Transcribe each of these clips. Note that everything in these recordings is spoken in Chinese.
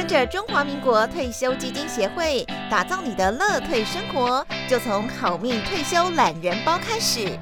跟着中华民国退休基金协会打造你的乐退生活，就从好命退休懒人包开始。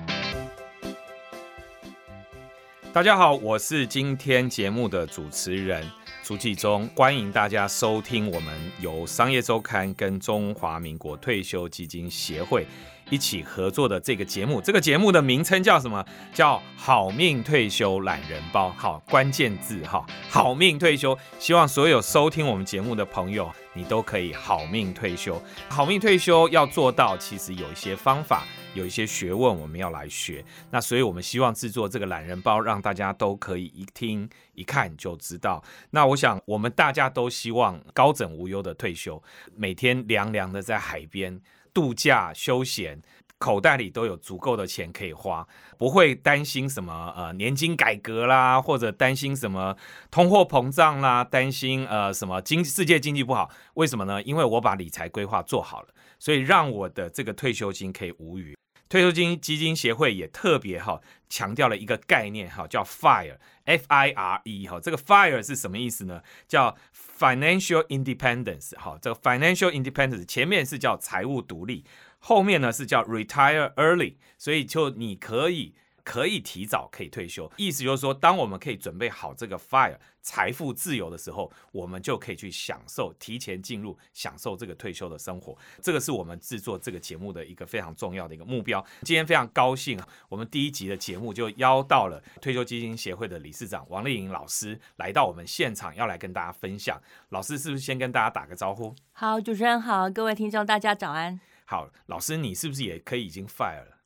大家好，我是今天节目的主持人朱继忠，欢迎大家收听我们由商业周刊跟中华民国退休基金协会。一起合作的这个节目，这个节目的名称叫什么？叫“好命退休懒人包”。好，关键字哈，“好命退休”。希望所有收听我们节目的朋友，你都可以好命退休。好命退休要做到，其实有一些方法，有一些学问，我们要来学。那所以我们希望制作这个懒人包，让大家都可以一听一看就知道。那我想，我们大家都希望高枕无忧的退休，每天凉凉的在海边。度假休闲，口袋里都有足够的钱可以花，不会担心什么呃年金改革啦，或者担心什么通货膨胀啦，担心呃什么经世界经济不好，为什么呢？因为我把理财规划做好了，所以让我的这个退休金可以无虞。退休金基金协会也特别哈强调了一个概念哈，叫 FIRE，F I R E 哈，这个 FIRE 是什么意思呢？叫 Financial Independence 哈，这个 Financial Independence 前面是叫财务独立，后面呢是叫 Retire Early，所以就你可以。可以提早可以退休，意思就是说，当我们可以准备好这个 fire 财富自由的时候，我们就可以去享受提前进入享受这个退休的生活。这个是我们制作这个节目的一个非常重要的一个目标。今天非常高兴，我们第一集的节目就邀到了退休基金协会的理事长王丽颖老师来到我们现场，要来跟大家分享。老师是不是先跟大家打个招呼？好，主持人好，各位听众大家早安。好，老师你是不是也可以已经 fire 了？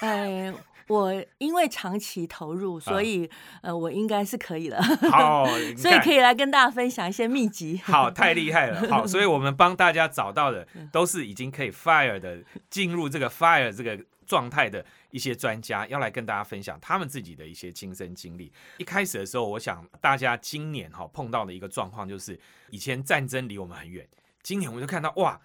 哎。我因为长期投入，所以呃，我应该是可以了。好，所以可以来跟大家分享一些秘籍。好，太厉害了。好，所以 我们帮大家找到的都是已经可以 fire 的，进入这个 fire 这个状态的一些专家，要来跟大家分享他们自己的一些亲身经历。一开始的时候，我想大家今年哈碰到的一个状况就是，以前战争离我们很远，今年我们就看到哇，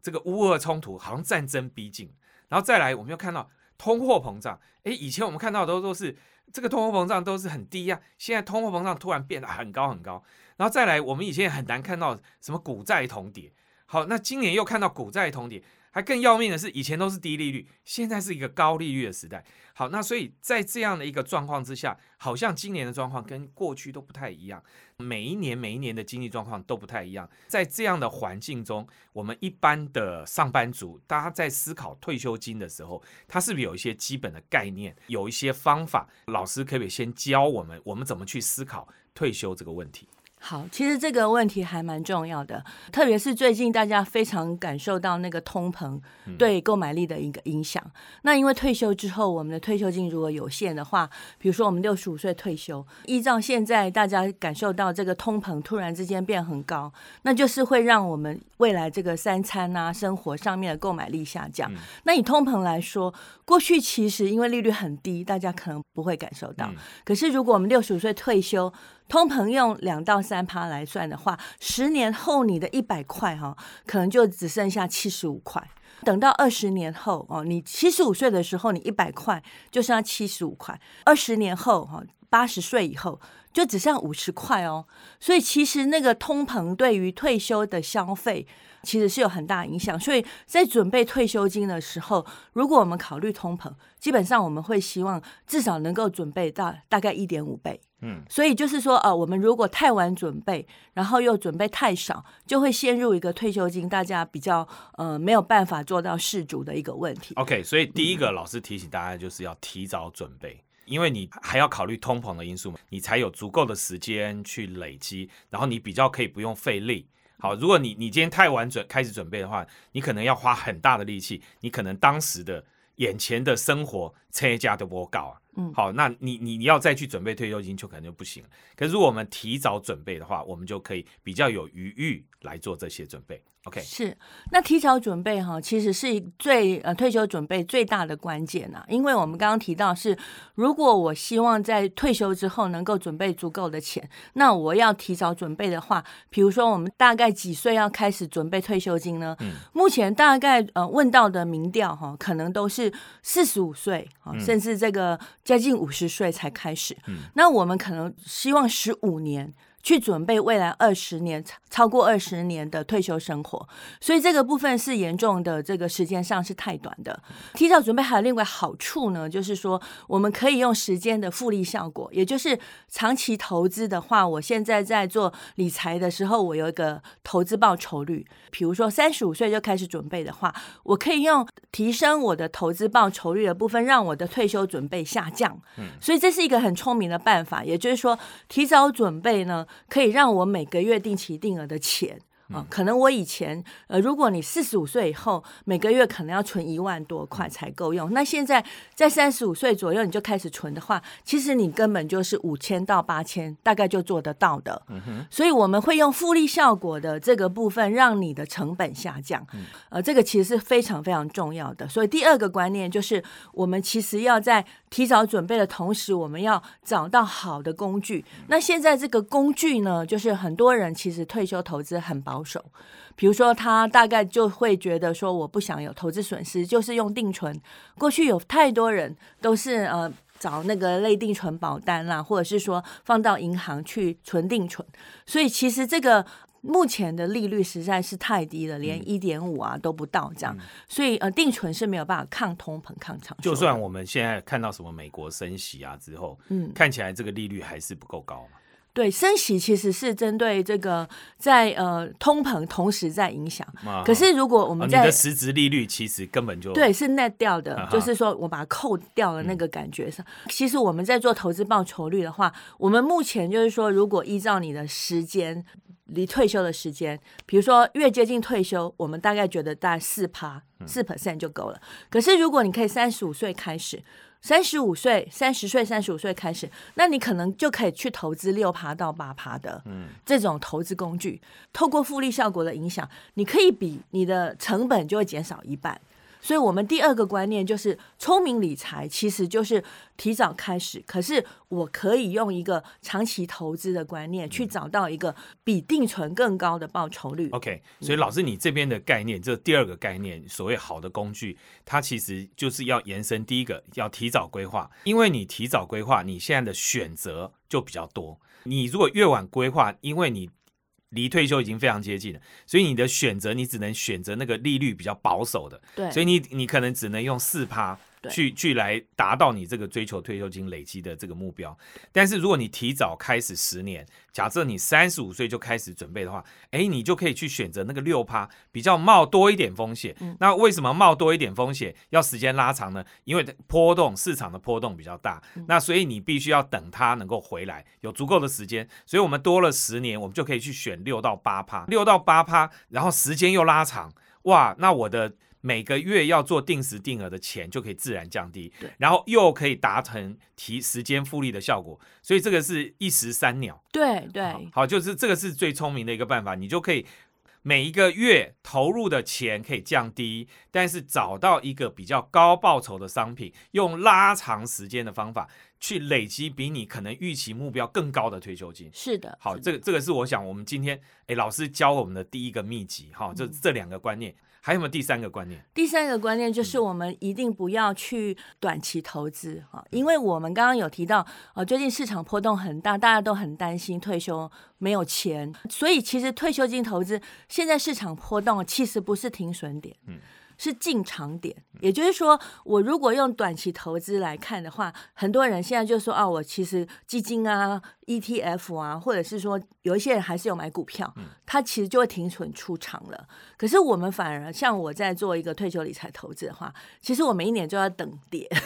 这个乌俄冲突好像战争逼近，然后再来我们又看到。通货膨胀，诶，以前我们看到的都都是这个通货膨胀都是很低呀，现在通货膨胀突然变得很高很高，然后再来，我们以前很难看到什么股债同跌，好，那今年又看到股债同跌。还更要命的是，以前都是低利率，现在是一个高利率的时代。好，那所以在这样的一个状况之下，好像今年的状况跟过去都不太一样，每一年每一年的经济状况都不太一样。在这样的环境中，我们一般的上班族，大家在思考退休金的时候，他是不是有一些基本的概念，有一些方法？老师可不可以先教我们，我们怎么去思考退休这个问题？好，其实这个问题还蛮重要的，特别是最近大家非常感受到那个通膨对购买力的一个影响。那因为退休之后，我们的退休金如果有限的话，比如说我们六十五岁退休，依照现在大家感受到这个通膨突然之间变很高，那就是会让我们未来这个三餐啊生活上面的购买力下降。那以通膨来说，过去其实因为利率很低，大家可能不会感受到。可是如果我们六十五岁退休，通膨用两到三趴来算的话，十年后你的一百块哈，可能就只剩下七十五块。等到二十年后哦，你七十五岁的时候，你一百块就剩下七十五块。二十年后哈，八十岁以后就只剩五十块哦。所以其实那个通膨对于退休的消费其实是有很大影响。所以在准备退休金的时候，如果我们考虑通膨，基本上我们会希望至少能够准备到大概一点五倍。嗯，所以就是说，呃，我们如果太晚准备，然后又准备太少，就会陷入一个退休金大家比较呃没有办法做到适足的一个问题。OK，所以第一个老师提醒大家就是要提早准备，因为你还要考虑通膨的因素嘛，你才有足够的时间去累积，然后你比较可以不用费力。好，如果你你今天太晚准开始准备的话，你可能要花很大的力气，你可能当时的眼前的生活车价都不高啊。嗯，好，那你你你要再去准备退休金就可能就不行了。可是如果我们提早准备的话，我们就可以比较有余裕来做这些准备。OK，是那提早准备哈，其实是最呃退休准备最大的关键呐。因为我们刚刚提到是，如果我希望在退休之后能够准备足够的钱，那我要提早准备的话，比如说我们大概几岁要开始准备退休金呢？嗯，目前大概呃问到的民调哈，可能都是四十五岁啊，甚至这个。接近五十岁才开始，那我们可能希望十五年去准备未来二十年超过二十年的退休生活。所以这个部分是严重的，这个时间上是太短的。提早准备还有另外好处呢，就是说我们可以用时间的复利效果，也就是长期投资的话，我现在在做理财的时候，我有一个投资报酬率。比如说三十五岁就开始准备的话，我可以用提升我的投资报酬率的部分，让我的退休准备下降。嗯，所以这是一个很聪明的办法，也就是说提早准备呢，可以让我每个月定期定额的钱。啊，可能我以前呃，如果你四十五岁以后每个月可能要存一万多块才够用，那现在在三十五岁左右你就开始存的话，其实你根本就是五千到八千，大概就做得到的。嗯哼，所以我们会用复利效果的这个部分，让你的成本下降。呃，这个其实是非常非常重要的。所以第二个观念就是，我们其实要在提早准备的同时，我们要找到好的工具。那现在这个工具呢，就是很多人其实退休投资很。保守，比如说他大概就会觉得说，我不想有投资损失，就是用定存。过去有太多人都是呃找那个类定存保单啦，或者是说放到银行去存定存，所以其实这个目前的利率实在是太低了，连一点五啊都不到这样，所以呃定存是没有办法抗通膨、抗长。就算我们现在看到什么美国升息啊之后，嗯，看起来这个利率还是不够高嘛。对，升息其实是针对这个在呃通膨同时在影响。可是如果我们在的实质利率其实根本就对是 net 掉的，就是说我把它扣掉了那个感觉上。其实我们在做投资报酬率的话，我们目前就是说，如果依照你的时间离退休的时间，比如说越接近退休，我们大概觉得大概四趴四 percent 就够了。可是如果你可以三十五岁开始。三十五岁、三十岁、三十五岁开始，那你可能就可以去投资六趴到八趴的这种投资工具，透过复利效果的影响，你可以比你的成本就会减少一半。所以，我们第二个观念就是聪明理财，其实就是提早开始。可是，我可以用一个长期投资的观念，去找到一个比定存更高的报酬率。OK，所以老师，你这边的概念，这第二个概念，所谓好的工具，它其实就是要延伸第一个，要提早规划。因为你提早规划，你现在的选择就比较多。你如果越晚规划，因为你离退休已经非常接近了，所以你的选择你只能选择那个利率比较保守的，对，所以你你可能只能用四趴。去去来达到你这个追求退休金累积的这个目标，但是如果你提早开始十年，假设你三十五岁就开始准备的话，哎，你就可以去选择那个六趴，比较冒多一点风险。那为什么冒多一点风险要时间拉长呢？因为波动市场的波动比较大，那所以你必须要等它能够回来，有足够的时间。所以我们多了十年，我们就可以去选六到八趴，六到八趴，然后时间又拉长，哇，那我的。每个月要做定时定额的钱就可以自然降低，对，然后又可以达成提时间复利的效果，所以这个是一石三鸟。对对，好，就是这个是最聪明的一个办法，你就可以每一个月投入的钱可以降低，但是找到一个比较高报酬的商品，用拉长时间的方法去累积比你可能预期目标更高的退休金。是的，好，这个这个是我想我们今天哎老师教我们的第一个秘籍哈，这这两个观念。还有没有第三个观念？第三个观念就是我们一定不要去短期投资哈，因为我们刚刚有提到，呃，最近市场波动很大，大家都很担心退休没有钱，所以其实退休金投资现在市场波动其实不是停损点。嗯。是进场点，也就是说，我如果用短期投资来看的话，很多人现在就说啊，我其实基金啊、ETF 啊，或者是说有一些人还是有买股票，他其实就会停损出场了。可是我们反而像我在做一个退休理财投资的话，其实我每一年就要等跌。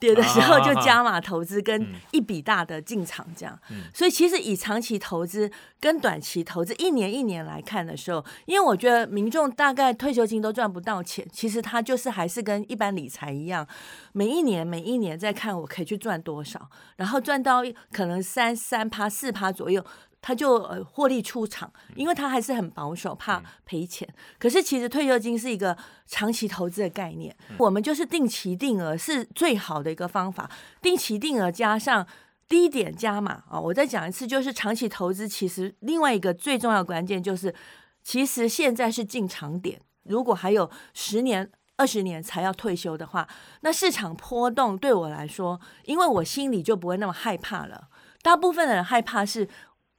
跌的时候就加码投资，跟一笔大的进场这样。所以其实以长期投资跟短期投资一年一年来看的时候，因为我觉得民众大概退休金都赚不到钱，其实他就是还是跟一般理财一样，每一年每一年在看我可以去赚多少，然后赚到可能三三趴四趴左右。他就呃获利出场，因为他还是很保守，怕赔钱。可是其实退休金是一个长期投资的概念，我们就是定期定额是最好的一个方法。定期定额加上低点加码啊！我再讲一次，就是长期投资其实另外一个最重要关键就是，其实现在是进场点。如果还有十年、二十年才要退休的话，那市场波动对我来说，因为我心里就不会那么害怕了。大部分的人害怕是。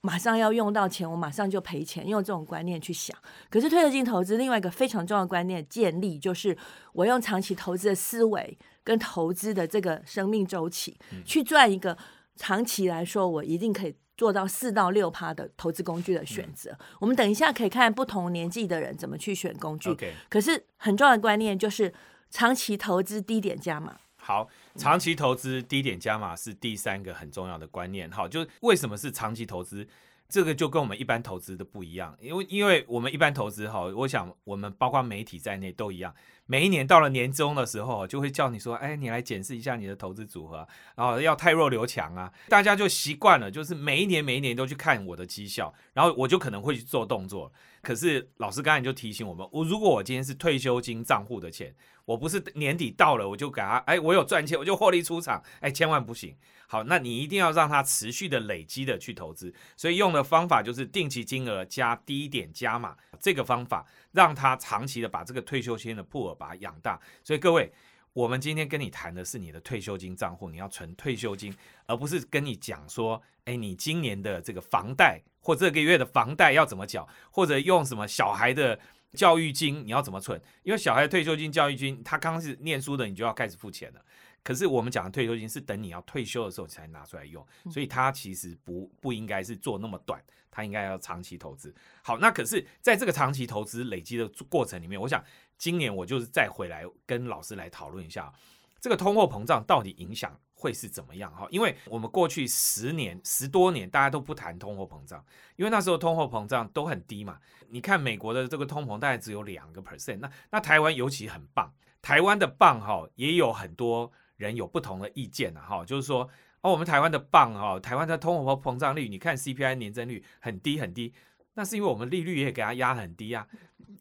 马上要用到钱，我马上就赔钱，用这种观念去想。可是退休金投资另外一个非常重要的观念建立，就是我用长期投资的思维跟投资的这个生命周期，去赚一个长期来说我一定可以做到四到六趴的投资工具的选择。我们等一下可以看不同年纪的人怎么去选工具。可是很重要的观念就是长期投资低点加码。好，长期投资低点加码是第三个很重要的观念。好，就为什么是长期投资？这个就跟我们一般投资的不一样，因为因为我们一般投资哈，我想我们包括媒体在内都一样，每一年到了年终的时候，就会叫你说，哎，你来检视一下你的投资组合，然后要太弱留强啊，大家就习惯了，就是每一年每一年都去看我的绩效，然后我就可能会去做动作。可是老师刚才就提醒我们，我如果我今天是退休金账户的钱。我不是年底到了我就给他，哎，我有赚钱我就获利出场，哎，千万不行。好，那你一定要让他持续的累积的去投资，所以用的方法就是定期金额加低点加码这个方法，让他长期的把这个退休金的铺额把它养大。所以各位，我们今天跟你谈的是你的退休金账户，你要存退休金，而不是跟你讲说，哎，你今年的这个房贷或这个月的房贷要怎么缴，或者用什么小孩的。教育金你要怎么存？因为小孩退休金、教育金，他刚是念书的，你就要开始付钱了。可是我们讲的退休金是等你要退休的时候才拿出来用，所以它其实不不应该是做那么短，它应该要长期投资。好，那可是在这个长期投资累积的过程里面，我想今年我就是再回来跟老师来讨论一下，这个通货膨胀到底影响。会是怎么样哈？因为我们过去十年十多年，大家都不谈通货膨胀，因为那时候通货膨胀都很低嘛。你看美国的这个通膨大概只有两个 percent，那那台湾尤其很棒，台湾的棒哈也有很多人有不同的意见哈，就是说哦，我们台湾的棒哈，台湾的通货膨胀率，你看 CPI 年增率很低很低，那是因为我们利率也给它压很低啊。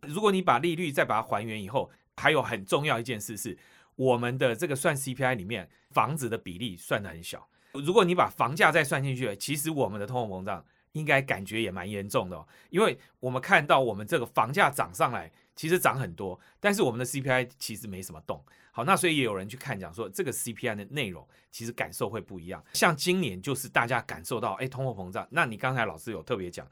如果你把利率再把它还原以后，还有很重要一件事是。我们的这个算 CPI 里面房子的比例算的很小，如果你把房价再算进去，其实我们的通货膨胀应该感觉也蛮严重的，因为我们看到我们这个房价涨上来，其实涨很多，但是我们的 CPI 其实没什么动。好，那所以也有人去看讲说，这个 CPI 的内容其实感受会不一样。像今年就是大家感受到，哎，通货膨胀。那你刚才老师有特别讲，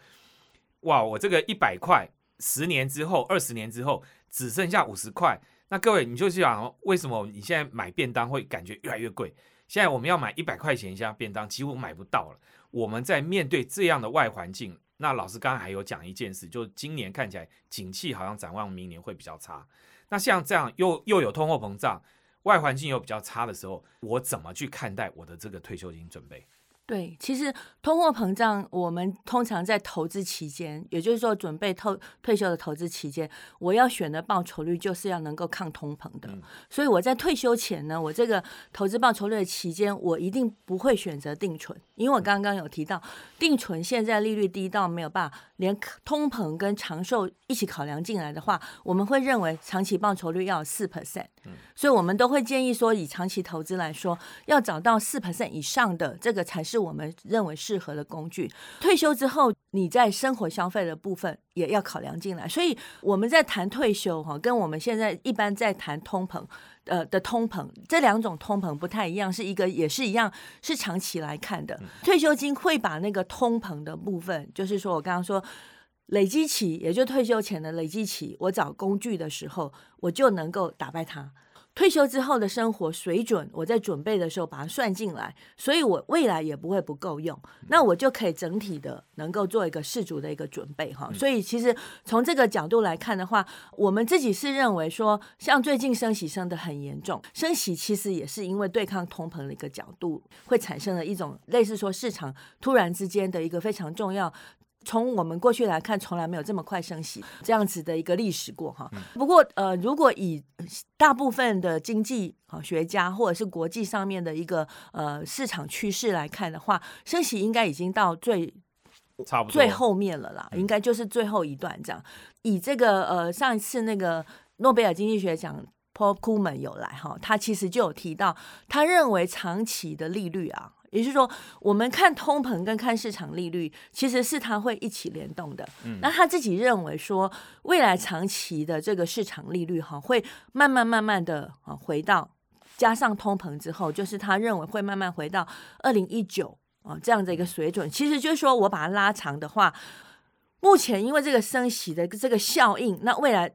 哇，我这个一百块，十年之后、二十年之后只剩下五十块。那各位，你就想为什么你现在买便当会感觉越来越贵？现在我们要买一百块钱一箱便当，几乎买不到了。我们在面对这样的外环境，那老师刚刚还有讲一件事，就今年看起来景气好像展望明年会比较差。那像这样又又有通货膨胀，外环境又比较差的时候，我怎么去看待我的这个退休金准备？对，其实通货膨胀，我们通常在投资期间，也就是说准备退退休的投资期间，我要选的报酬率就是要能够抗通膨的。所以我在退休前呢，我这个投资报酬率的期间，我一定不会选择定存，因为我刚刚有提到，定存现在利率低到没有办法连通膨跟长寿一起考量进来的话，我们会认为长期报酬率要四 percent。所以我们都会建议说，以长期投资来说，要找到四 percent 以上的这个才是。是我们认为适合的工具。退休之后，你在生活消费的部分也要考量进来。所以我们在谈退休哈，跟我们现在一般在谈通膨呃的通膨，这两种通膨不太一样。是一个也是一样，是长期来看的。退休金会把那个通膨的部分，就是说我刚刚说累积起，也就退休前的累积起，我找工具的时候，我就能够打败它。退休之后的生活水准，我在准备的时候把它算进来，所以我未来也不会不够用，那我就可以整体的能够做一个适足的一个准备哈。所以其实从这个角度来看的话，我们自己是认为说，像最近升息升的很严重，升息其实也是因为对抗通膨的一个角度，会产生了一种类似说市场突然之间的一个非常重要。从我们过去来看，从来没有这么快升息这样子的一个历史过哈。不过呃，如果以大部分的经济学家或者是国际上面的一个呃市场趋势来看的话，升息应该已经到最差不多最后面了啦，应该就是最后一段这样。以这个呃上一次那个诺贝尔经济学奖 Paul Krugman 有来哈，他其实就有提到，他认为长期的利率啊。也就是说，我们看通膨跟看市场利率，其实是它会一起联动的。那他自己认为说，未来长期的这个市场利率哈，会慢慢慢慢的啊回到加上通膨之后，就是他认为会慢慢回到二零一九啊，这样的一个水准，其实就是说我把它拉长的话，目前因为这个升息的这个效应，那未来。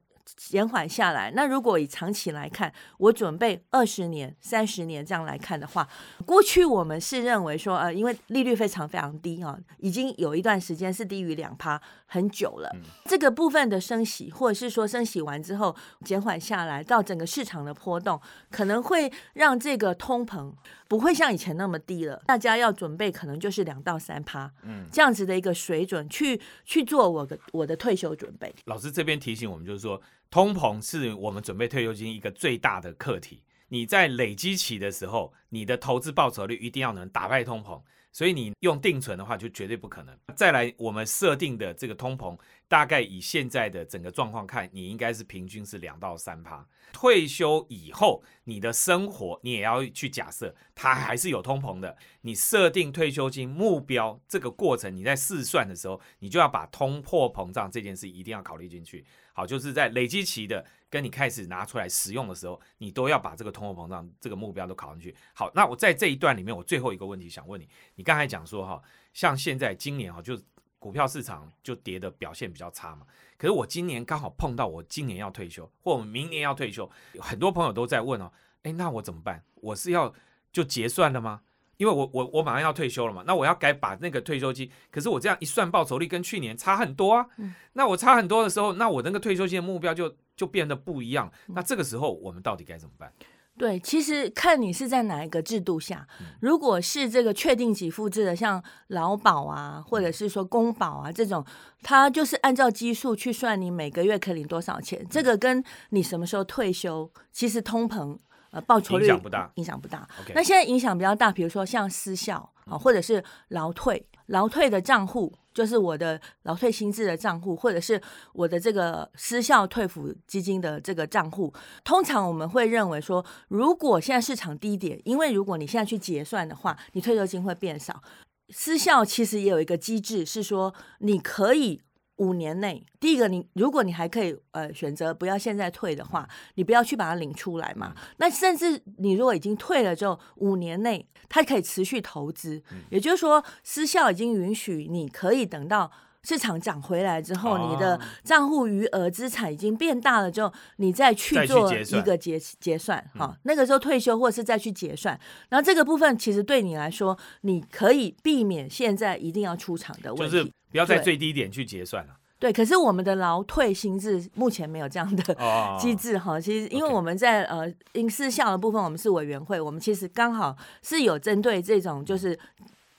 延缓下来。那如果以长期来看，我准备二十年、三十年这样来看的话，过去我们是认为说，呃，因为利率非常非常低啊，已经有一段时间是低于两趴很久了。这个部分的升息，或者是说升息完之后减缓下来，到整个市场的波动，可能会让这个通膨不会像以前那么低了。大家要准备，可能就是两到三趴，嗯，这样子的一个水准去去做我的我的退休准备。老师这边提醒我们，就是说。通膨是我们准备退休金一个最大的课题。你在累积起的时候，你的投资报酬率一定要能打败通膨，所以你用定存的话就绝对不可能。再来，我们设定的这个通膨，大概以现在的整个状况看，你应该是平均是两到三趴。退休以后，你的生活你也要去假设，它还是有通膨的。你设定退休金目标这个过程，你在试算的时候，你就要把通货膨胀这件事一定要考虑进去。好，就是在累积期的跟你开始拿出来使用的时候，你都要把这个通货膨胀这个目标都考进去。好，那我在这一段里面，我最后一个问题想问你，你刚才讲说哈，像现在今年哈，就股票市场就跌的表现比较差嘛。可是我今年刚好碰到我今年要退休，或我们明年要退休，很多朋友都在问哦，哎，那我怎么办？我是要就结算了吗？因为我我我马上要退休了嘛，那我要改把那个退休金，可是我这样一算报酬率跟去年差很多啊。那我差很多的时候，那我那个退休金的目标就就变得不一样。那这个时候我们到底该怎么办？对，其实看你是在哪一个制度下。如果是这个确定给付制的，像劳保啊，或者是说公保啊这种，它就是按照基数去算你每个月可以领多少钱。这个跟你什么时候退休，其实通膨。呃，报酬率影响不大，影响不大。那现在影响比较大，比如说像私校啊，或者是劳退，劳退的账户就是我的劳退薪资的账户，或者是我的这个失效退抚基金的这个账户。通常我们会认为说，如果现在市场低点，因为如果你现在去结算的话，你退休金会变少。失效其实也有一个机制，是说你可以。五年内，第一个，你如果你还可以呃选择不要现在退的话，你不要去把它领出来嘛。那甚至你如果已经退了之后，五年内它可以持续投资，也就是说，失效已经允许你可以等到市场涨回来之后，你的账户余额资产已经变大了之后，你再去做一个结结算哈。那个时候退休或者是再去结算，然后这个部分其实对你来说，你可以避免现在一定要出场的问题。不要在最低点去结算了。对，可是我们的劳退薪制目前没有这样的机制哈。其实，因为我们在呃因事项的部分，我们是委员会，我们其实刚好是有针对这种就是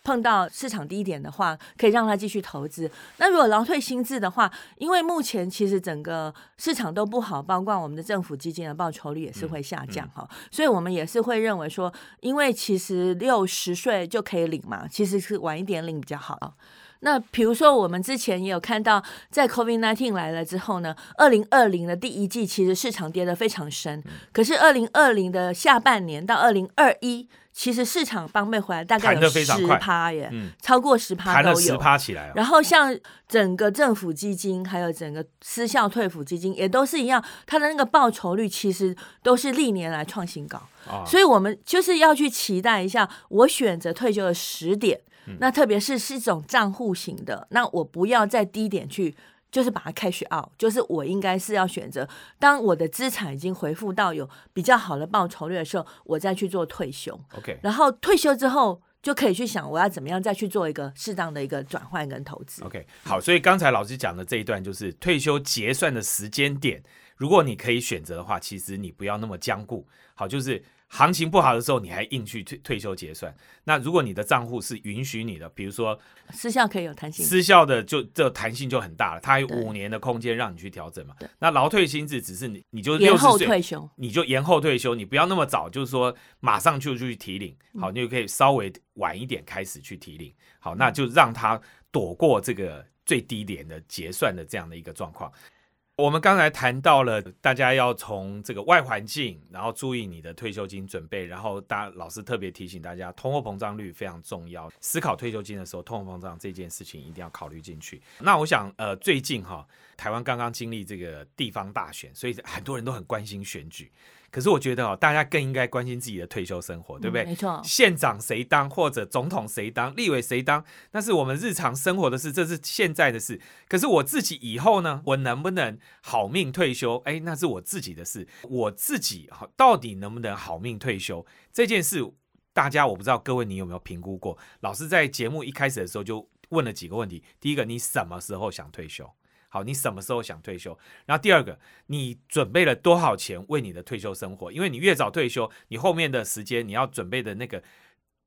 碰到市场低点的话，可以让他继续投资。那如果劳退薪制的话，因为目前其实整个市场都不好，包括我们的政府基金的报酬率也是会下降哈。所以我们也是会认为说，因为其实六十岁就可以领嘛，其实是晚一点领比较好。那比如说，我们之前也有看到，在 COVID-19 来了之后呢，二零二零的第一季其实市场跌得非常深，可是二零二零的下半年到二零二一，其实市场帮被回来大概有十趴耶，超过十趴都有，十趴起来了。然后像整个政府基金，还有整个私校退抚基金，也都是一样，它的那个报酬率其实都是历年来创新高。所以我们就是要去期待一下，我选择退休的十点。那特别是是一种账户型的，那我不要在低点去，就是把它 cash out，就是我应该是要选择，当我的资产已经回复到有比较好的报酬率的时候，我再去做退休。OK，然后退休之后就可以去想我要怎么样再去做一个适当的一个转换跟投资。OK，好，所以刚才老师讲的这一段就是退休结算的时间点，如果你可以选择的话，其实你不要那么僵固。好，就是。行情不好的时候，你还硬去退退休结算？那如果你的账户是允许你的，比如说失效可以有弹性，失效的就这弹性就很大了，它有五年的空间让你去调整嘛。那劳退薪资只是你你就延后退休，你就延后退休，你不要那么早，就是说马上就去提领。好，你就可以稍微晚一点开始去提领。好，那就让他躲过这个最低点的结算的这样的一个状况。我们刚才谈到了，大家要从这个外环境，然后注意你的退休金准备，然后大老师特别提醒大家，通货膨胀率非常重要。思考退休金的时候，通货膨胀这件事情一定要考虑进去。那我想，呃，最近哈，台湾刚刚经历这个地方大选，所以很多人都很关心选举。可是我觉得哦，大家更应该关心自己的退休生活，对不对？嗯没错县长谁当，或者总统谁当，立委谁当，那是我们日常生活的事，这是现在的事。可是我自己以后呢，我能不能好命退休？哎，那是我自己的事。我自己好到底能不能好命退休这件事，大家我不知道各位你有没有评估过？老师在节目一开始的时候就问了几个问题。第一个，你什么时候想退休？好，你什么时候想退休？然后第二个，你准备了多少钱为你的退休生活？因为你越早退休，你后面的时间你要准备的那个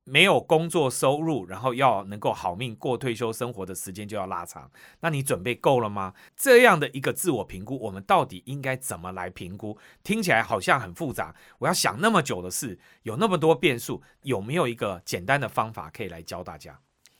没有工作收入，然后要能够好命过退休生活的时间就要拉长。那你准备够了吗？这样的一个自我评估，我们到底应该怎么来评估？听起来好像很复杂，我要想那么久的事，有那么多变数，有没有一个简单的方法可以来教大家？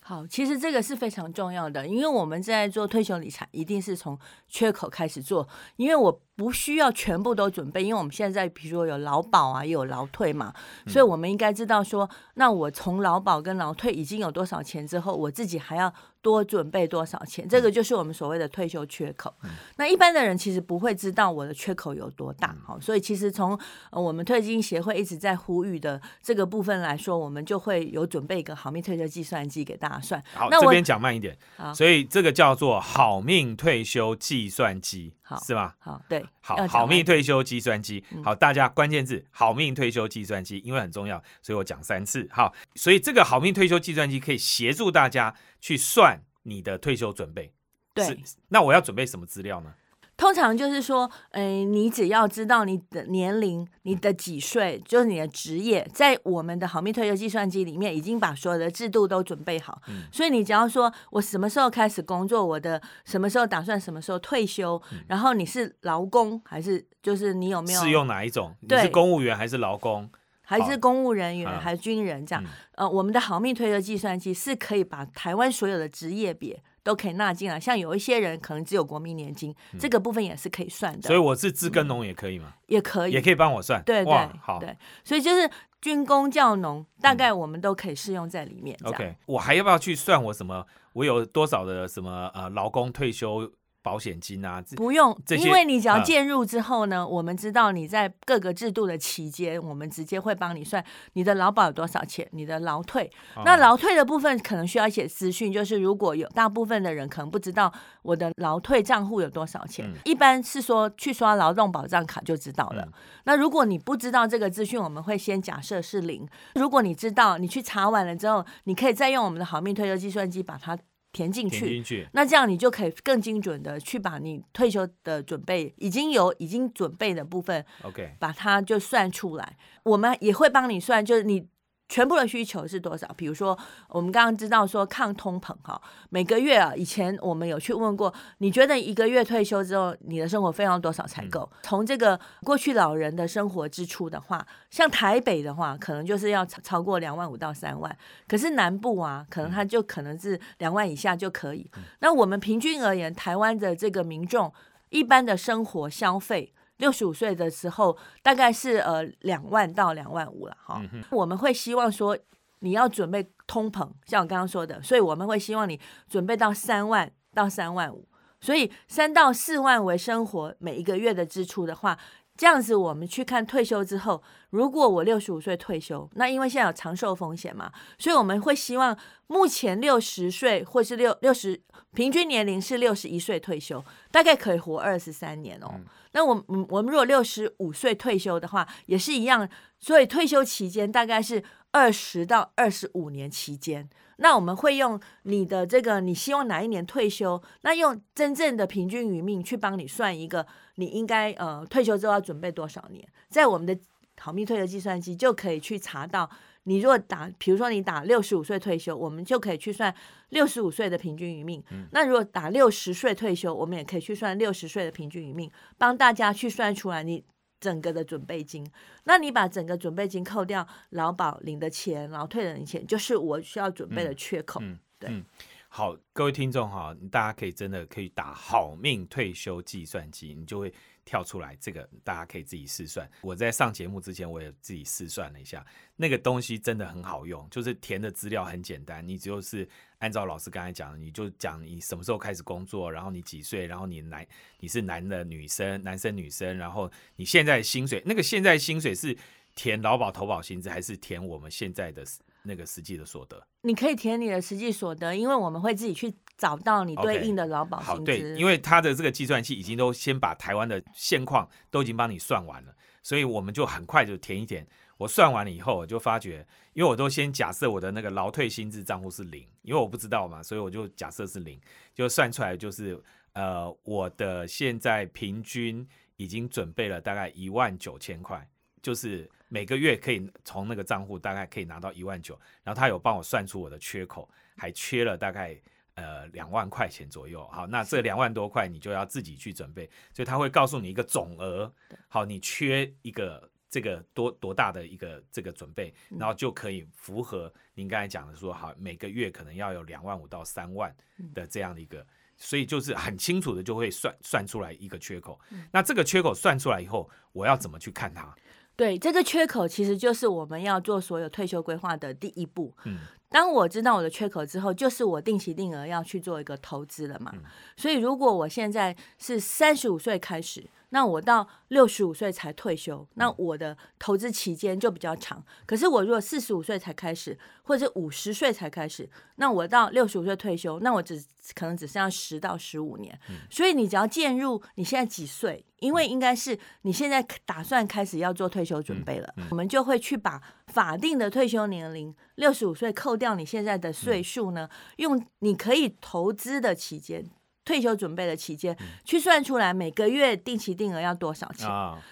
好，其实这个是非常重要的，因为我们在做退休理财，一定是从缺口开始做，因为我不需要全部都准备，因为我们现在比如说有劳保啊，也有劳退嘛，所以我们应该知道说，那我从劳保跟劳退已经有多少钱之后，我自己还要多准备多少钱，这个就是我们所谓的退休缺口。那一般的人其实不会知道我的缺口有多大，好，所以其实从呃我们退金协会一直在呼吁的这个部分来说，我们就会有准备一个好命退休计算机给大家算。好，那我这边讲慢一点好，所以这个叫做好命退休计算机，好是吗？好对，好，好命退休计算机。好，大家关键字“好命退休计算机”，因为很重要，所以我讲三次。好，所以这个好命退休计算机可以协助大家去算你的退休准备。对，那我要准备什么资料呢？通常就是说，呃，你只要知道你的年龄、你的几岁，就是你的职业，在我们的好命退休计算机里面已经把所有的制度都准备好。嗯所以你只要说我什么时候开始工作，我的什么时候打算什么时候退休，然后你是劳工还是就是你有没有嗯适用哪一种？你对是公务员还是劳工？还是公务人员、嗯还是军人这样。嗯呃，我们的好命退休计算机是可以把台湾所有的职业别都可以纳进来，像有一些人可能只有国民年金，这个部分也是可以算的，嗯所以我是自耕农也可以吗？也可以，也可以帮我算。对对，好。对，所以就是军工教农，大概我们都可以适用在里面。OK，我还要不要去算我什么？我有多少的什么呃劳工退休保险金啊？不用，因为你只要嗯介入之后呢，我们知道你在各个制度的期间，我们直接会帮你算你的劳保有多少钱，你的劳退。那哦劳退的部分可能需要一些资讯，就是如果有大部分的人可能不知道我的劳退账户有多少钱，嗯一般是说去刷劳动保障卡就知道了。嗯那如果你不知道这个资讯，我们会先假设是零。如果你知道，你去查完了之后，你可以再用我们的好命退休计算机把它填进去。填进去。那这样你就可以更精准的去把你退休的准备已经有已经准备的部分，OK，把它就算出来。我们也会帮你算，就是你全部的需求是多少。比如说，我们刚刚知道说抗通膨哈，每个月啊，以前我们有去问过，你觉得一个月退休之后，你的生活费用多少才够？从这个过去老人的生活支出的话，像台北的话，可能就是要超超过两万五到三万，可是南部啊，可能它就可能是两万以下就可以。那我们平均而言，台湾的这个民众一般的生活消费。六十五岁的时候，大概是呃两万到两万五了哈。我们会希望说你要准备通膨，像我刚刚说的，所以我们会希望你准备到三万到三万五，所以三到四万为生活每一个月的支出的话，这样子我们去看退休之后，如果我六十五岁退休，那因为现在有长寿风险嘛，所以我们会希望目前六十岁或是六六十平均年龄是六十一岁退休，大概可以活二十三年哦。那我们我们如果六十五岁退休的话，也是一样，所以退休期间大概是二十到二十五年期间。那我们会用你的这个，你希望哪一年退休？那用真正的平均余命去帮你算一个，你应该呃退休之后要准备多少年？在我们的好命退休计算机就可以去查到，你如果打，比如说你打六十五岁退休，我们就可以去算六十五岁的平均余命。那如果打六十岁退休，我们也可以去算六十岁的平均余命，帮大家去算出来你整个的准备金。那你把整个准备金扣掉劳保领的钱，然后退的领钱，就是我需要准备的缺口。嗯对嗯好，各位听众哈，大家可以真的可以打好命退休计算机，你就会跳出来。这个大家可以自己试算。我在上节目之前，我也自己试算了一下，那个东西真的很好用，就是填的资料很简单，你只有是按照老师刚才讲的，你就讲你什么时候开始工作，然后你几岁，然后你男你是男的女生，男生女生，然后你现在薪水，那个现在薪水是填劳保投保薪资，还是填我们现在的？那个实际的所得，你可以填你的实际所得，因为我们会自己去找到你对应的劳保薪资。好，对，因为他的这个计算器已经都先把台湾的现况都已经帮你算完了，所以我们就很快就填一填。我算完了以后，我就发觉，因为我都先假设我的那个劳退薪资账户是零，因为我不知道嘛，所以我就假设是零，就算出来就是呃，我的现在平均已经准备了大概一万九千块，就是。每个月可以从那个账户大概可以拿到一万九，然后他有帮我算出我的缺口，还缺了大概呃两万块钱左右。好，那这两万多块你就要自己去准备，所以他会告诉你一个总额。好，你缺一个这个多多大的一个这个准备，然后就可以符合您刚才讲的说，好每个月可能要有两万五到三万的这样的一个，所以就是很清楚的就会算算出来一个缺口。那这个缺口算出来以后，我要怎么去看它？对这个缺口，其实就是我们要做所有退休规划的第一步。嗯，当我知道我的缺口之后，就是我定期定额要去做一个投资了嘛。所以，如果我现在是三十五岁开始。那我到六十五岁才退休，那我的投资期间就比较长。可是我如果四十五岁才开始，或者五十岁才开始，那我到六十五岁退休，那我只可能只剩下十到十五年。所以你只要介入你现在几岁，因为应该是你现在打算开始要做退休准备了，我们就会去把法定的退休年龄六十五岁扣掉你现在的岁数呢，用你可以投资的期间。退休准备的期间，去算出来每个月定期定额要多少钱，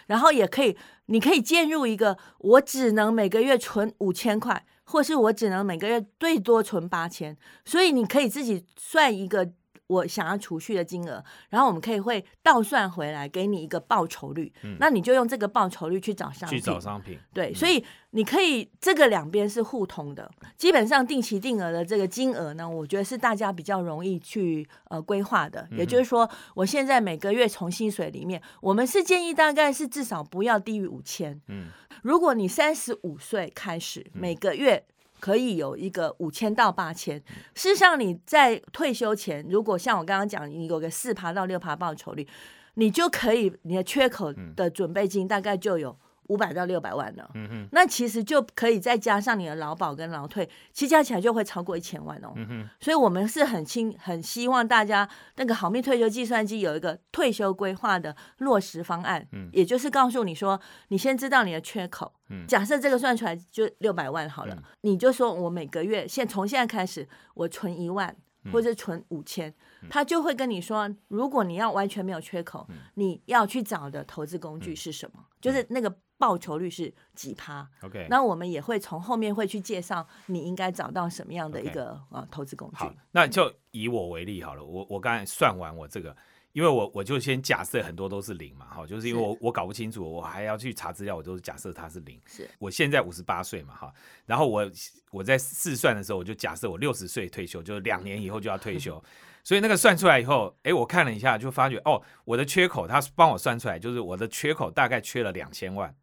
然后也可以，你可以介入一个，我只能每个月存五千块，或是我只能每个月最多存八千，所以你可以自己算一个。我想要储蓄的金额，然后我们可以会倒算回来，给你一个报酬率。嗯，那你就用这个报酬率去找商品。去找商品。对，所以你可以这个两边是互通的。基本上定期定额的这个金额呢，我觉得是大家比较容易去呃规划的。也就是说，我现在每个月从薪水里面，我们是建议大概是至少不要低于五千。嗯，如果你三十五岁开始每个月。可以有一个五千到八千。事实上，你在退休前，如果像我刚刚讲，你有个四趴到六趴报酬率，你就可以，你的缺口的准备金大概就有。五百到六百万的，嗯哼，那其实就可以再加上你的劳保跟劳退，其实加起来就会超过一千万哦。嗯哼，所以我们是很轻很希望大家那个好命退休计算机有一个退休规划的落实方案，嗯，也就是告诉你说，你先知道你的缺口，嗯，假设这个算出来就六百万好了，你就说我每个月现从现在开始我存一万或者存五千，他就会跟你说，如果你要完全没有缺口，你要去找的投资工具是什么？就是那个。报酬率是几趴？OK，那我们也会从后面会去介绍你应该找到什么样的一个呃投资工具。好，那就以我为例好了。我我刚才算完我这个，因为我我就先假设很多都是零嘛，哈，就是因为我我搞不清楚，我还要去查资料，我都是假设它是零。是，我现在五十八岁嘛，哈，然后我我在试算的时候，我就假设我六十岁退休，就是两年以后就要退休。所以那个算出来以后，哎，我看了一下，就发觉哦，我的缺口，他帮我算出来，就是我的缺口大概缺了两千万。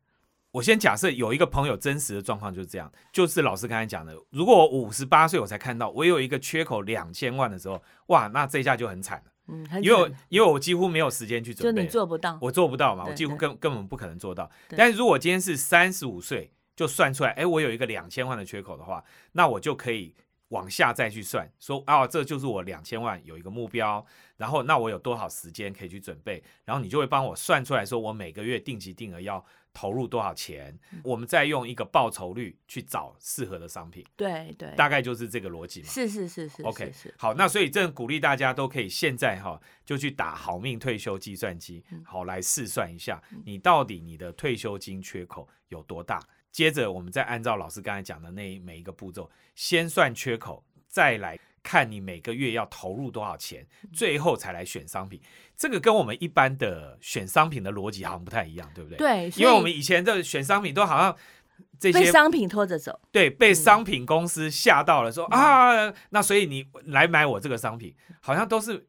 我先假设有一个朋友真实的状况就是这样，就是老师刚才讲的，如果我五十八岁我才看到我有一个缺口两千万的时候，哇，那这下就很惨了。嗯，因为因为我几乎没有时间去准备，就你做不到，我做不到嘛，我几乎根根本不可能做到。但是如果今天是三十五岁就算出来，哎，我有一个两千万的缺口的话，那我就可以。往下再去算，说啊，这就是我两千万有一个目标，然后那我有多少时间可以去准备，然后你就会帮我算出来，说我每个月定期定额要投入多少钱，我们再用一个报酬率去找适合的商品。对对，大概就是这个逻辑嘛。是是是是。OK，好，那所以正鼓励大家都可以现在哈就去打好命退休计算机，好来试算一下，你到底你的退休金缺口有多大。接着，我们再按照老师刚才讲的那每一个步骤，先算缺口，再来看你每个月要投入多少钱，最后才来选商品。这个跟我们一般的选商品的逻辑好像不太一样，对不对？对，因为我们以前的选商品都好像这些被商品拖着走。对被商品公司吓到了，说啊，那所以你来买我这个商品，好像都是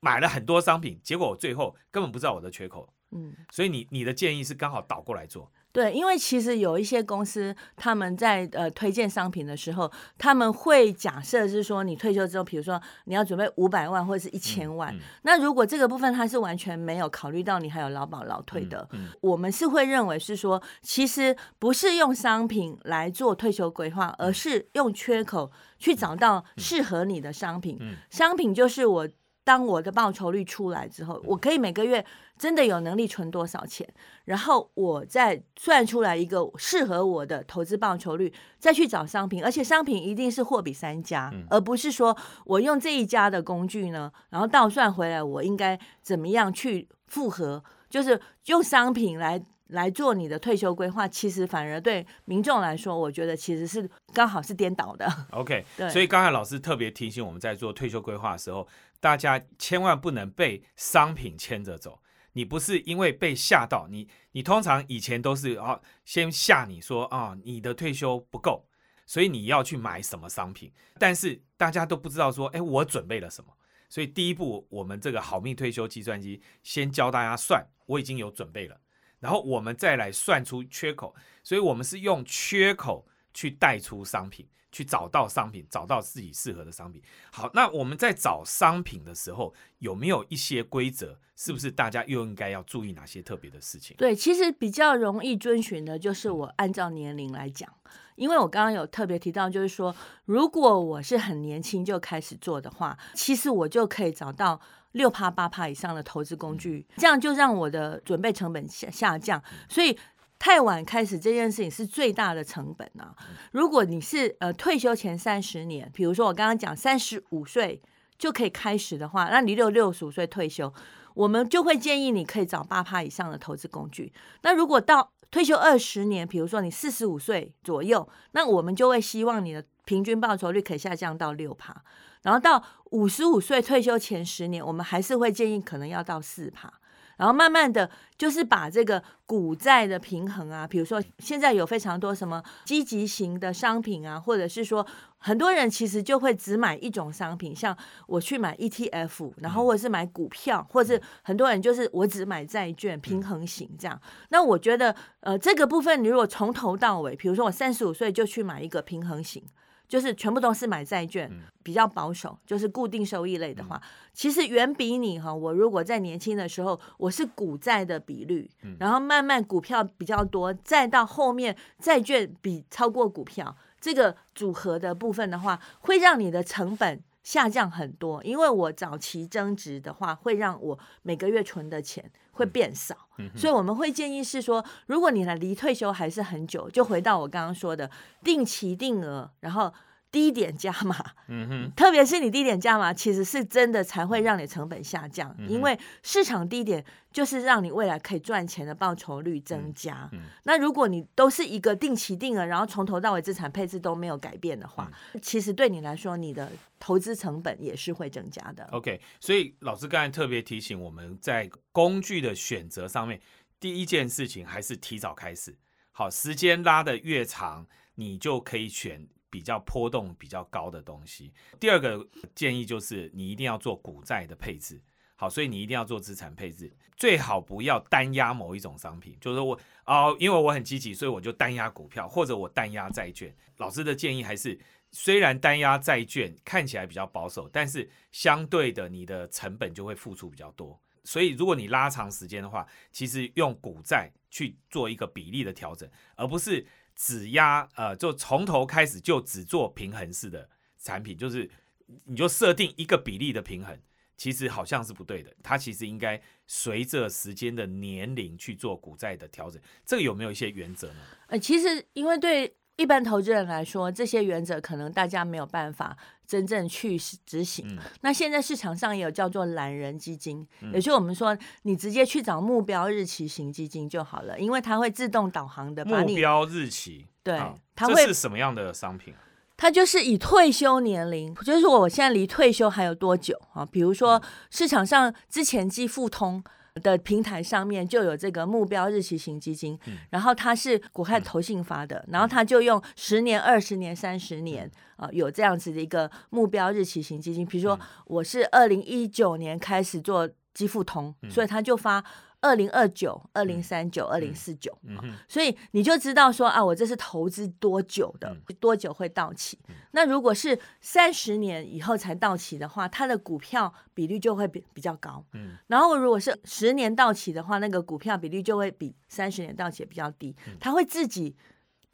买了很多商品，结果我最后根本不知道我的缺口，嗯，所以你你的建议是刚好倒过来做，对，因为其实有一些公司他们在呃推荐商品的时候，他们会假设是说你退休之后，比如说你要准备五百万或者是一千万，嗯。那如果这个部分他是完全没有考虑到你还有劳保劳退的，嗯。我们是会认为是说，其实不是用商品来做退休规划，而是用缺口去找到适合你的商品。嗯。商品就是我当我的报酬率出来之后，我可以每个月真的有能力存多少钱，然后我再算出来一个适合我的投资报酬率，再去找商品，而且商品一定是货比三家，嗯而不是说我用这一家的工具呢，然后倒算回来我应该怎么样去复合，就是用商品来。来做你的退休规划，其实反而对民众来说，我觉得其实是刚好是颠倒的。OK，对所以刚才老师特别提醒我们在做退休规划的时候，大家千万不能被商品牵着走。你不是因为被吓到，你你通常以前都是啊，先吓你说啊，你的退休不够，所以你要去买什么商品，但是大家都不知道说，哎，我准备了什么。所以第一步，我们这个好命退休计算机先教大家算，我已经有准备了，然后我们再来算出缺口，所以我们是用缺口去带出商品，去找到商品，找到自己适合的商品。好，那我们在找商品的时候，有没有一些规则？是不是大家又应该要注意哪些特别的事情？对，其实比较容易遵循的就是我按照年龄来讲，因为我刚刚有特别提到，就是说，如果我是很年轻就开始做的话，其实我就可以找到六趴八趴以上的投资工具，这样就让我的准备成本下下降。所以太晚开始这件事情是最大的成本啊！如果你是呃退休前三十年，比如说我刚刚讲三十五岁就可以开始的话，那你六六十五岁退休，我们就会建议你可以找八趴以上的投资工具。那如果到退休二十年，比如说你四十五岁左右，那我们就会希望你的平均报酬率可以下降到六趴。然后到五十五岁退休前十年，我们还是会建议可能要到四趴。然后慢慢的就是把这个股债的平衡啊，比如说现在有非常多什么积极型的商品啊，或者是说很多人其实就会只买一种商品，像我去买 ETF，然后或者是买股票，或者是很多人就是我只买债券平衡型这样。那我觉得呃这个部分你如果从头到尾，比如说我三十五岁就去买一个平衡型。就是全部都是买债券，比较保守，就是固定收益类的话，其实远比你哈，我如果在年轻的时候我是股债的比率，然后慢慢股票比较多，再到后面债券比超过股票这个组合的部分的话，会让你的成本下降很多。因为我早期增值的话，会让我每个月存的钱会变少，所以我们会建议是说，如果你呢离退休还是很久，就回到我刚刚说的定期定额，然后。低点加码，嗯哼，特别是你低点加码，其实是真的才会让你成本下降，嗯因为市场低点就是让你未来可以赚钱的报酬率增加。嗯那如果你都是一个定期定额，然后从头到尾资产配置都没有改变的话，嗯其实对你来说，你的投资成本也是会增加的。OK，所以老师刚才特别提醒我们在工具的选择上面，第一件事情还是提早开始。好，时间拉得越长，你就可以选比较波动比较高的东西。第二个建议就是你一定要做股债的配置。好，所以你一定要做资产配置，最好不要单压某一种商品，就是说我哦，因为我很积极，所以我就单压股票，或者我单压债券。老师的建议还是，虽然单压债券看起来比较保守，但是相对的你的成本就会付出比较多。所以如果你拉长时间的话，其实用股债去做一个比例的调整，而不是只压呃，就从头开始就只做平衡式的产品，就是你就设定一个比例的平衡。其实好像是不对的，它其实应该随着时间的年龄去做股债的调整。这个有没有一些原则呢？呃，其实因为对一般投资人来说，这些原则可能大家没有办法真正去执行。嗯那现在市场上也有叫做懒人基金，也就是我们说你直接去找目标日期型基金就好了，因为它会自动导航的把你目标日期，对啊它会这是什么样的商品啊？它就是以退休年龄，就是我现在离退休还有多久啊？比如说市场上之前寄富通。的平台上面就有这个目标日期型基金，然后它是国泰投信发的，然后它就用十年、二十年、三十年啊，有这样子的一个目标日期型基金。比如说我是二零一九年开始做基富通，所以他就发。二零二九、二零三九、二零四九，所以你就知道说啊，我这是投资多久的，多久会到期？那如果是三十年以后才到期的话，它的股票比率就会比比较高。嗯，然后如果是十年到期的话，那个股票比率就会比三十年到期比较低，它会自己。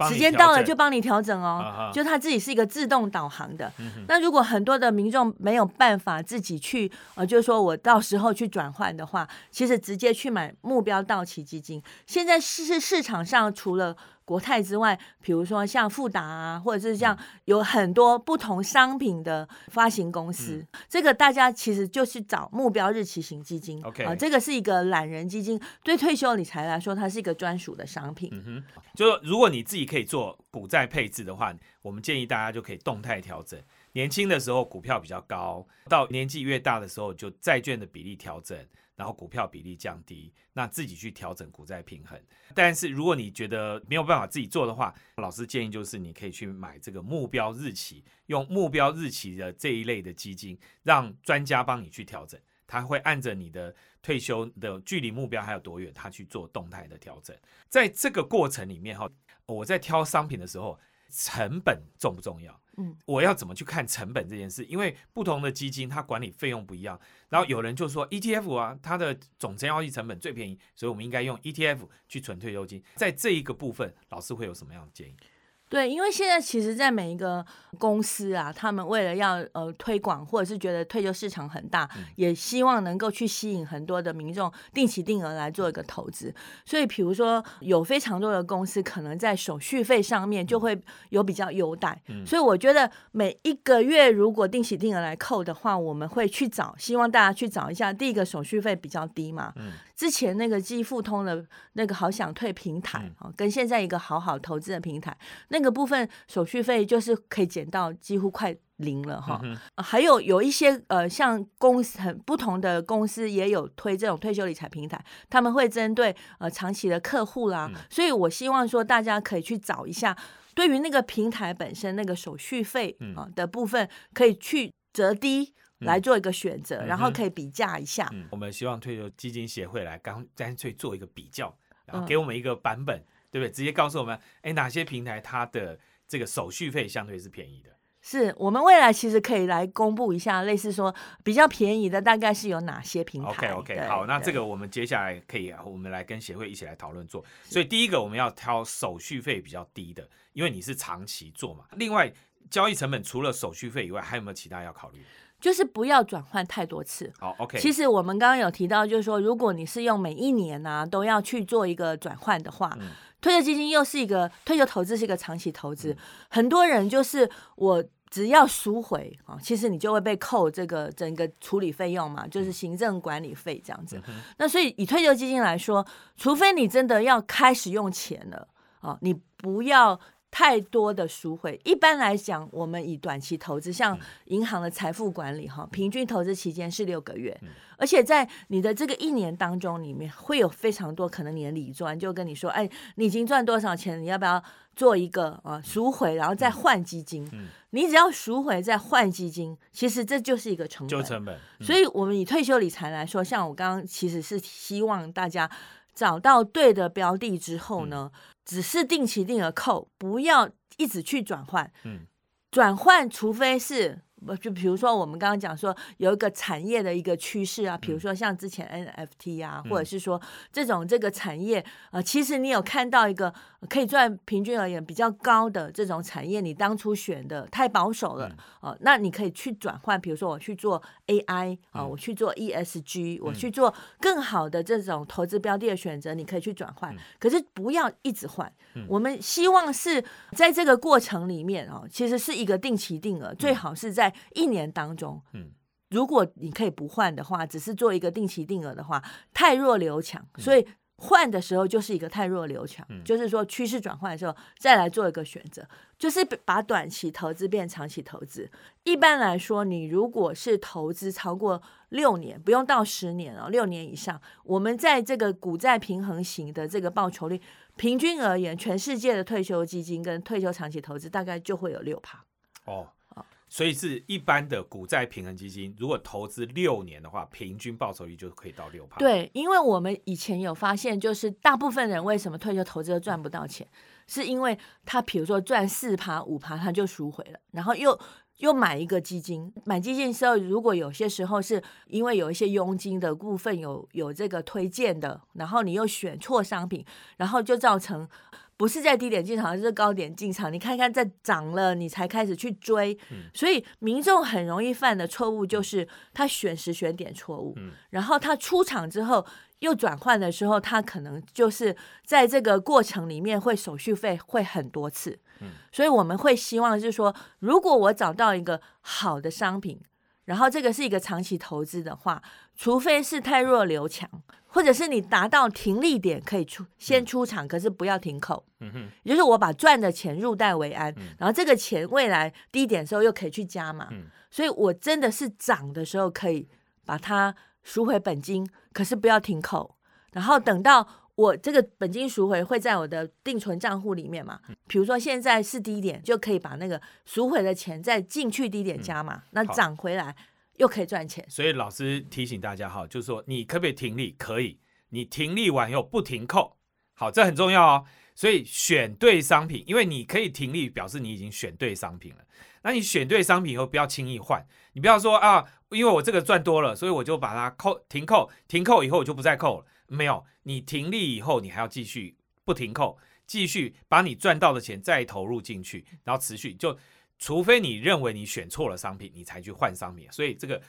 时间到了就帮你调整哦，就它自己是一个自动导航的。那如果很多的民众没有办法自己去，呃，就是说我到时候去转换的话，其实直接去买目标到期基金。现在是市场上除了。国泰之外，比如说像富达啊，或者是像有很多不同商品的发行公司，这个大家其实就是找目标日期型基金。OK，啊，这个是一个懒人基金，对退休理财来说，它是一个专属的商品。嗯哼，就如果你自己可以做股债配置的话，我们建议大家就可以动态调整。年轻的时候股票比较高，到年纪越大的时候，就债券的比例调整。然后股票比例降低，那自己去调整股债平衡。但是如果你觉得没有办法自己做的话，老师建议就是你可以去买这个目标日期，用目标日期的这一类的基金，让专家帮你去调整，他会按着你的退休的距离目标还有多远，他去做动态的调整。在这个过程里面哈，我在挑商品的时候，成本重不重要？嗯，我要怎么去看成本这件事？因为不同的基金它管理费用不一样。然后有人就说 ETF 啊，它的总交易成本最便宜，所以我们应该用 ETF 去存退休金。在这一个部分，老师会有什么样的建议？对，因为现在其实，在每一个公司啊，他们为了要呃推广，或者是觉得退休市场很大，也希望能够去吸引很多的民众定期定额来做一个投资。所以，比如说有非常多的公司，可能在手续费上面就会有比较优待。所以，我觉得每一个月如果定期定额来扣的话，我们会去找，希望大家去找一下。第一个手续费比较低嘛。之前那个积富通的那个好想退平台啊，跟现在一个好好投资的平台，那个部分手续费就是可以减到几乎快零了哈。还有有一些呃，像公司很不同的公司也有推这种退休理财平台，他们会针对呃长期的客户啦，所以我希望说大家可以去找一下，对于那个平台本身那个手续费啊的部分，可以去折低。来做一个选择，然后可以比价一下。我们希望退休基金协会来干干脆做一个比较，然后给我们一个版本，对不对？直接告诉我们，哎，哪些平台它的这个手续费相对是便宜的？是我们未来其实可以来公布一下，类似说比较便宜的大概是有哪些平台？OK OK，好，那这个我们接下来可以，我们来跟协会一起来讨论做。所以第一个我们要挑手续费比较低的，因为你是长期做嘛。另外，交易成本除了手续费以外，还有没有其他要考虑？就是不要转换太多次。好，OK。其实我们刚刚有提到，就是说，如果你是用每一年呢都要去做一个转换的话，退休基金又是一个退休投资，是一个长期投资。很多人就是我只要赎回啊，其实你就会被扣这个整个处理费用嘛，就是行政管理费这样子。那所以以退休基金来说，除非你真的要开始用钱了啊，你不要。太多的赎回，一般来讲，我们以短期投资，像银行的财富管理哈，平均投资期间是六个月，而且在你的这个一年当中，里面会有非常多可能你的理专就跟你说，哎，你已经赚多少钱，你要不要做一个啊赎回，然后再换基金？你只要赎回再换基金，其实这就是一个成本。成本。所以，我们以退休理财来说，像我刚刚其实是希望大家找到对的标的之后呢。只是定期定额扣，不要一直去转换。嗯，转换除非是。就比如说，我们刚刚讲说有一个产业的一个趋势啊，比如说像之前 NFT 啊，或者是说这种这个产业呃，其实你有看到一个可以赚平均而言比较高的这种产业，你当初选的太保守了哦，那你可以去转换，比如说我去做 AI 啊，我去做 ESG，我去做更好的这种投资标的的选择，你可以去转换，可是不要一直换。我们希望是在这个过程里面哦，其实是一个定期定额，最好是在。一年当中，嗯，如果你可以不换的话，只是做一个定期定额的话，太弱留强，所以换的时候就是一个太弱留强，就是说趋势转换的时候再来做一个选择，就是把短期投资变长期投资。一般来说，你如果是投资超过六年，不用到十年哦，六年以上，我们在这个股债平衡型的这个报酬率，平均而言，全世界的退休基金跟退休长期投资大概就会有六趴哦。所以是一般的股债平衡基金，如果投资六年的话，平均报酬率就可以到六趴。对，因为我们以前有发现，就是大部分人为什么退休投资都赚不到钱，是因为他比如说赚四趴五趴他就赎回了，然后又又买一个基金，买基金的时候，如果有些时候是因为有一些佣金的部分有有这个推荐的，然后你又选错商品，然后就造成。不是在低点进场，而是高点进场。你看看，在涨了，你才开始去追。所以民众很容易犯的错误就是他选时选点错误。然后他出场之后又转换的时候，他可能就是在这个过程里面会手续费会很多次。所以我们会希望就是说，如果我找到一个好的商品，然后这个是一个长期投资的话，除非是太弱留强。或者是你达到停利点可以出先出场，可是不要停口。嗯哼，也就是我把赚的钱入袋为安，然后这个钱未来低点的时候又可以去加嘛。嗯，所以我真的是涨的时候可以把它赎回本金，可是不要停口。然后等到我这个本金赎回会在我的定存账户里面嘛。比如说现在是低点，就可以把那个赎回的钱再进去低点加嘛。那涨回来。又可以赚钱，所以老师提醒大家哈，就是说你可不可以停利？可以，你停利完以后不停扣，好，这很重要哦。所以选对商品，因为你可以停利，表示你已经选对商品了。那你选对商品以后，不要轻易换，你不要说啊，因为我这个赚多了，所以我就把它扣停扣，停扣以后我就不再扣了。没有，你停利以后，你还要继续不停扣，继续把你赚到的钱再投入进去，然后持续就。除非你认为你选错了商品，你才去换商品。所以这个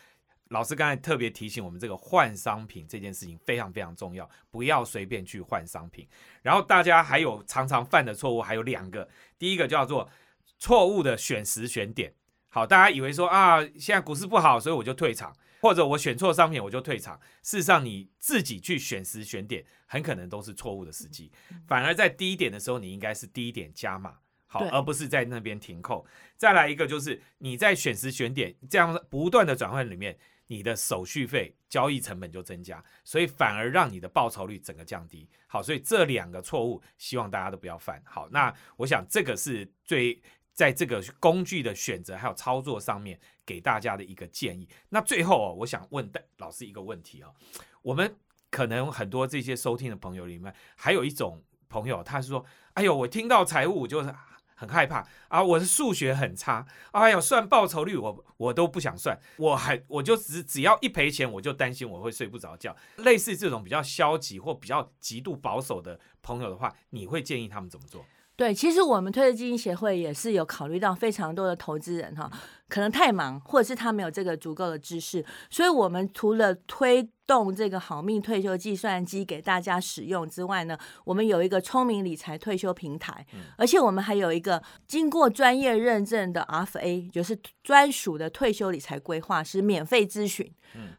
老师刚才特别提醒我们，这个换商品这件事情非常非常重要，不要随便去换商品。然后大家还有常常犯的错误还有两个，第一个叫做错误的选时选点。好，大家以为说啊，现在股市不好，所以我就退场，或者我选错商品我就退场。事实上，你自己去选时选点，很可能都是错误的时机。反而在低点的时候，你应该是低点加码。好，而不是在那边停扣。再来一个，就是你在选时选点这样不断的转换里面，你的手续费、交易成本就增加，所以反而让你的报酬率整个降低。好，所以这两个错误，希望大家都不要犯。好，那我想这个是最在这个工具的选择还有操作上面给大家的一个建议。那最后哦，我想问老师一个问题啊，我们可能很多这些收听的朋友里面，还有一种朋友，他是说，哎呦，我听到财务就是。很害怕啊！我的数学很差，哎呦，算报酬率我我都不想算，我还我就只只要一赔钱，我就担心我会睡不着觉。类似这种比较消极或比较极度保守的朋友的话，你会建议他们怎么做？对，其实我们推的基金协会也是有考虑到非常多的投资人哈，可能太忙，或者是他没有这个足够的知识，所以我们除了推。动这个好命退休计算机给大家使用之外呢，我们有一个聪明理财退休平台，而且我们还有一个经过专业认证的 RFA，就是专属的退休理财规划师免费咨询。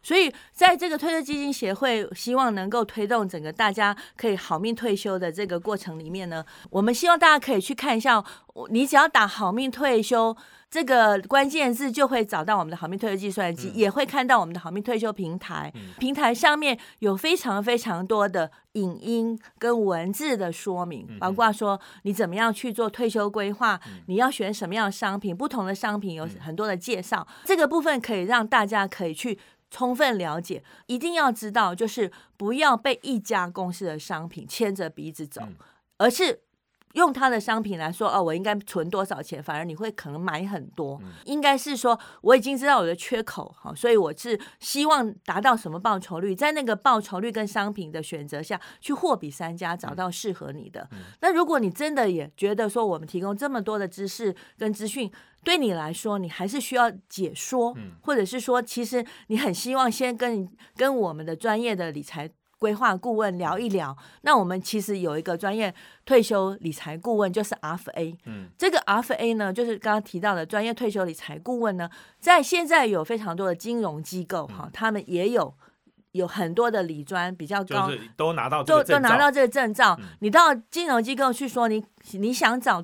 所以在这个退休基金协会，希望能够推动整个大家可以好命退休的这个过程里面呢，我们希望大家可以去看一下，你只要打好命退休。这个关键字就会找到我们的好命退休计算机，也会看到我们的好命退休平台。平台上面有非常非常多的影音跟文字的说明，包括说你怎么样去做退休规划，你要选什么样的商品，不同的商品有很多的介绍。这个部分可以让大家可以去充分了解。一定要知道，就是不要被一家公司的商品牵着鼻子走，而是。用他的商品来说，哦，我应该存多少钱？反而你会可能买很多。应该是说，我已经知道我的缺口，好，所以我是希望达到什么报酬率，在那个报酬率跟商品的选择下去货比三家，找到适合你的。那如果你真的也觉得说，我们提供这么多的知识跟资讯，对你来说，你还是需要解说，或者是说，其实你很希望先跟跟我们的专业的理财。规划顾问聊一聊，那我们其实有一个专业退休理财顾问，就是 RFA。嗯，这个 RFA 呢，就是刚刚提到的专业退休理财顾问呢，在现在有非常多的金融机构哈，他们也有。有很多的理专比较高，就是都拿到这都都拿到这个证照嗯，你到金融机构去说你你想找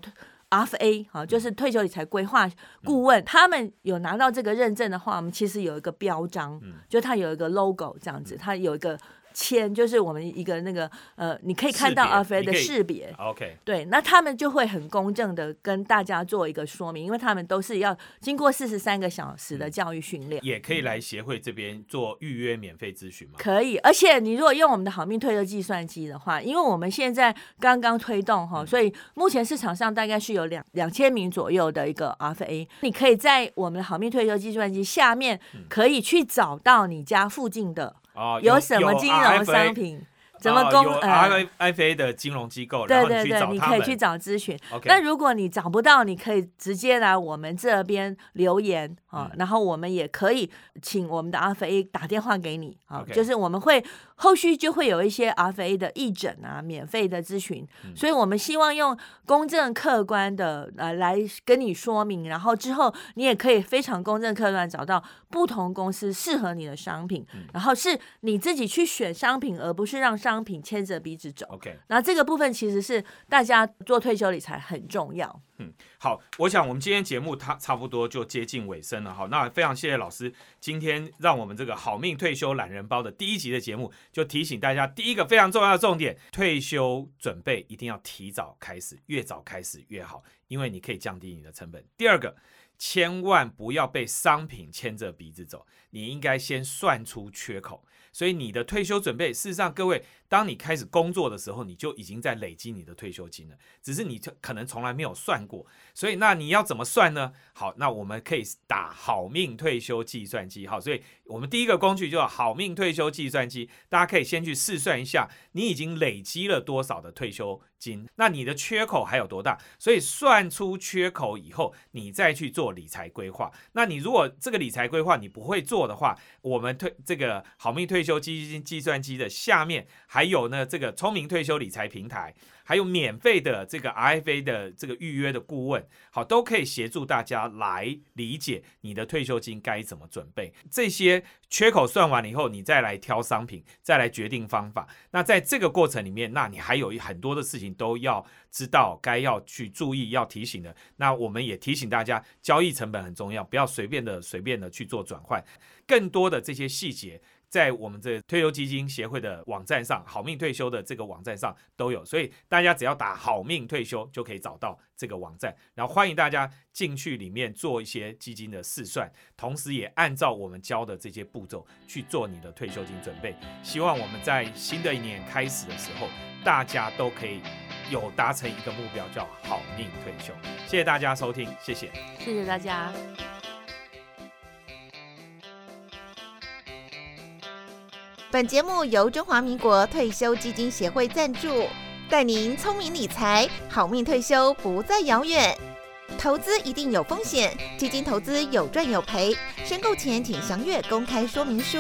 RFA 啊，就是退休理财规划顾问，他们有拿到这个认证的话，我们其实有一个标章，嗯。就它有一个 logo 这样子，它有一个签，就是我们一个那个呃，你可以看到 RFA 的识别。OK，对，那他们就会很公正的跟大家做一个说明，因为他们都是要经过四十三个小时嗯的教育训练。也可以来协会这边做预约免费咨询吗。可以，而且你如果用我们的好命退休计算机的话，因为我们现在刚刚推动哈，所以目前市场上大概是有两两千名左右的一个 RFA，你可以在我们的好命退休计算机下面可以去找到你家附近的哦，有什么金融商品，怎么公呃。RFA 的金融机构，对对对。你可以去找咨询。那如果你找不到，你可以直接来我们这边留言啊，嗯然后我们也可以请我们的 RFA 打电话给你啊就是我们会后续就会有一些 RFA 的义诊啊，免费的咨询，嗯所以我们希望用公正客观的呃来跟你说明，然后之后你也可以非常公正客观找到不同公司适合你的商品，嗯然后是你自己去选商品，而不是让商品牵着鼻子走。OK，然后这个部分其实是大家做退休理财很重要。嗯好，我想我们今天节目它差不多就接近尾声了哈。那非常谢谢老师今天让我们这个好命退休懒人包的第一集的节目，就提醒大家，第一个非常重要的重点，退休准备一定要提早开始，越早开始越好，因为你可以降低你的成本。第二个。千万不要被商品牵着鼻子走，你应该先算出缺口。所以你的退休准备，事实上，各位，当你开始工作的时候，你就已经在累积你的退休金了，只是你可能从来没有算过。所以，那你要怎么算呢？好，那我们可以打好命退休计算机。好，所以我们第一个工具就叫好命退休计算机，大家可以先去试算一下，你已经累积了多少的退休金，那你的缺口还有多大？所以算出缺口以后，你再去做理财规划。那你如果这个理财规划你不会做的话，我们退这个好命退退休基金计算机的下面还有呢，这个聪明退休理财平台。还有免费的这个 RFA 的这个预约的顾问，好，都可以协助大家来理解你的退休金该怎么准备。这些缺口算完了以后，你再来挑商品，再来决定方法。那在这个过程里面，那你还有很多的事情都要知道，该要去注意、要提醒的。那我们也提醒大家，交易成本很重要，不要随便的、随便的去做转换。更多的这些细节。在我们这退休基金协会的网站上，好命退休的这个网站上都有，所以大家只要打“好命退休”就可以找到这个网站。然后欢迎大家进去里面做一些基金的试算，同时也按照我们教的这些步骤去做你的退休金准备。希望我们在新的一年开始的时候，大家都可以有达成一个目标，叫好命退休。谢谢大家收听，谢谢。谢谢大家。本节目由中华民国退休基金协会赞助带您聪明理财好命退休不再遥远。投资一定有风险基金投资有赚有赔申购前请详阅公开说明书。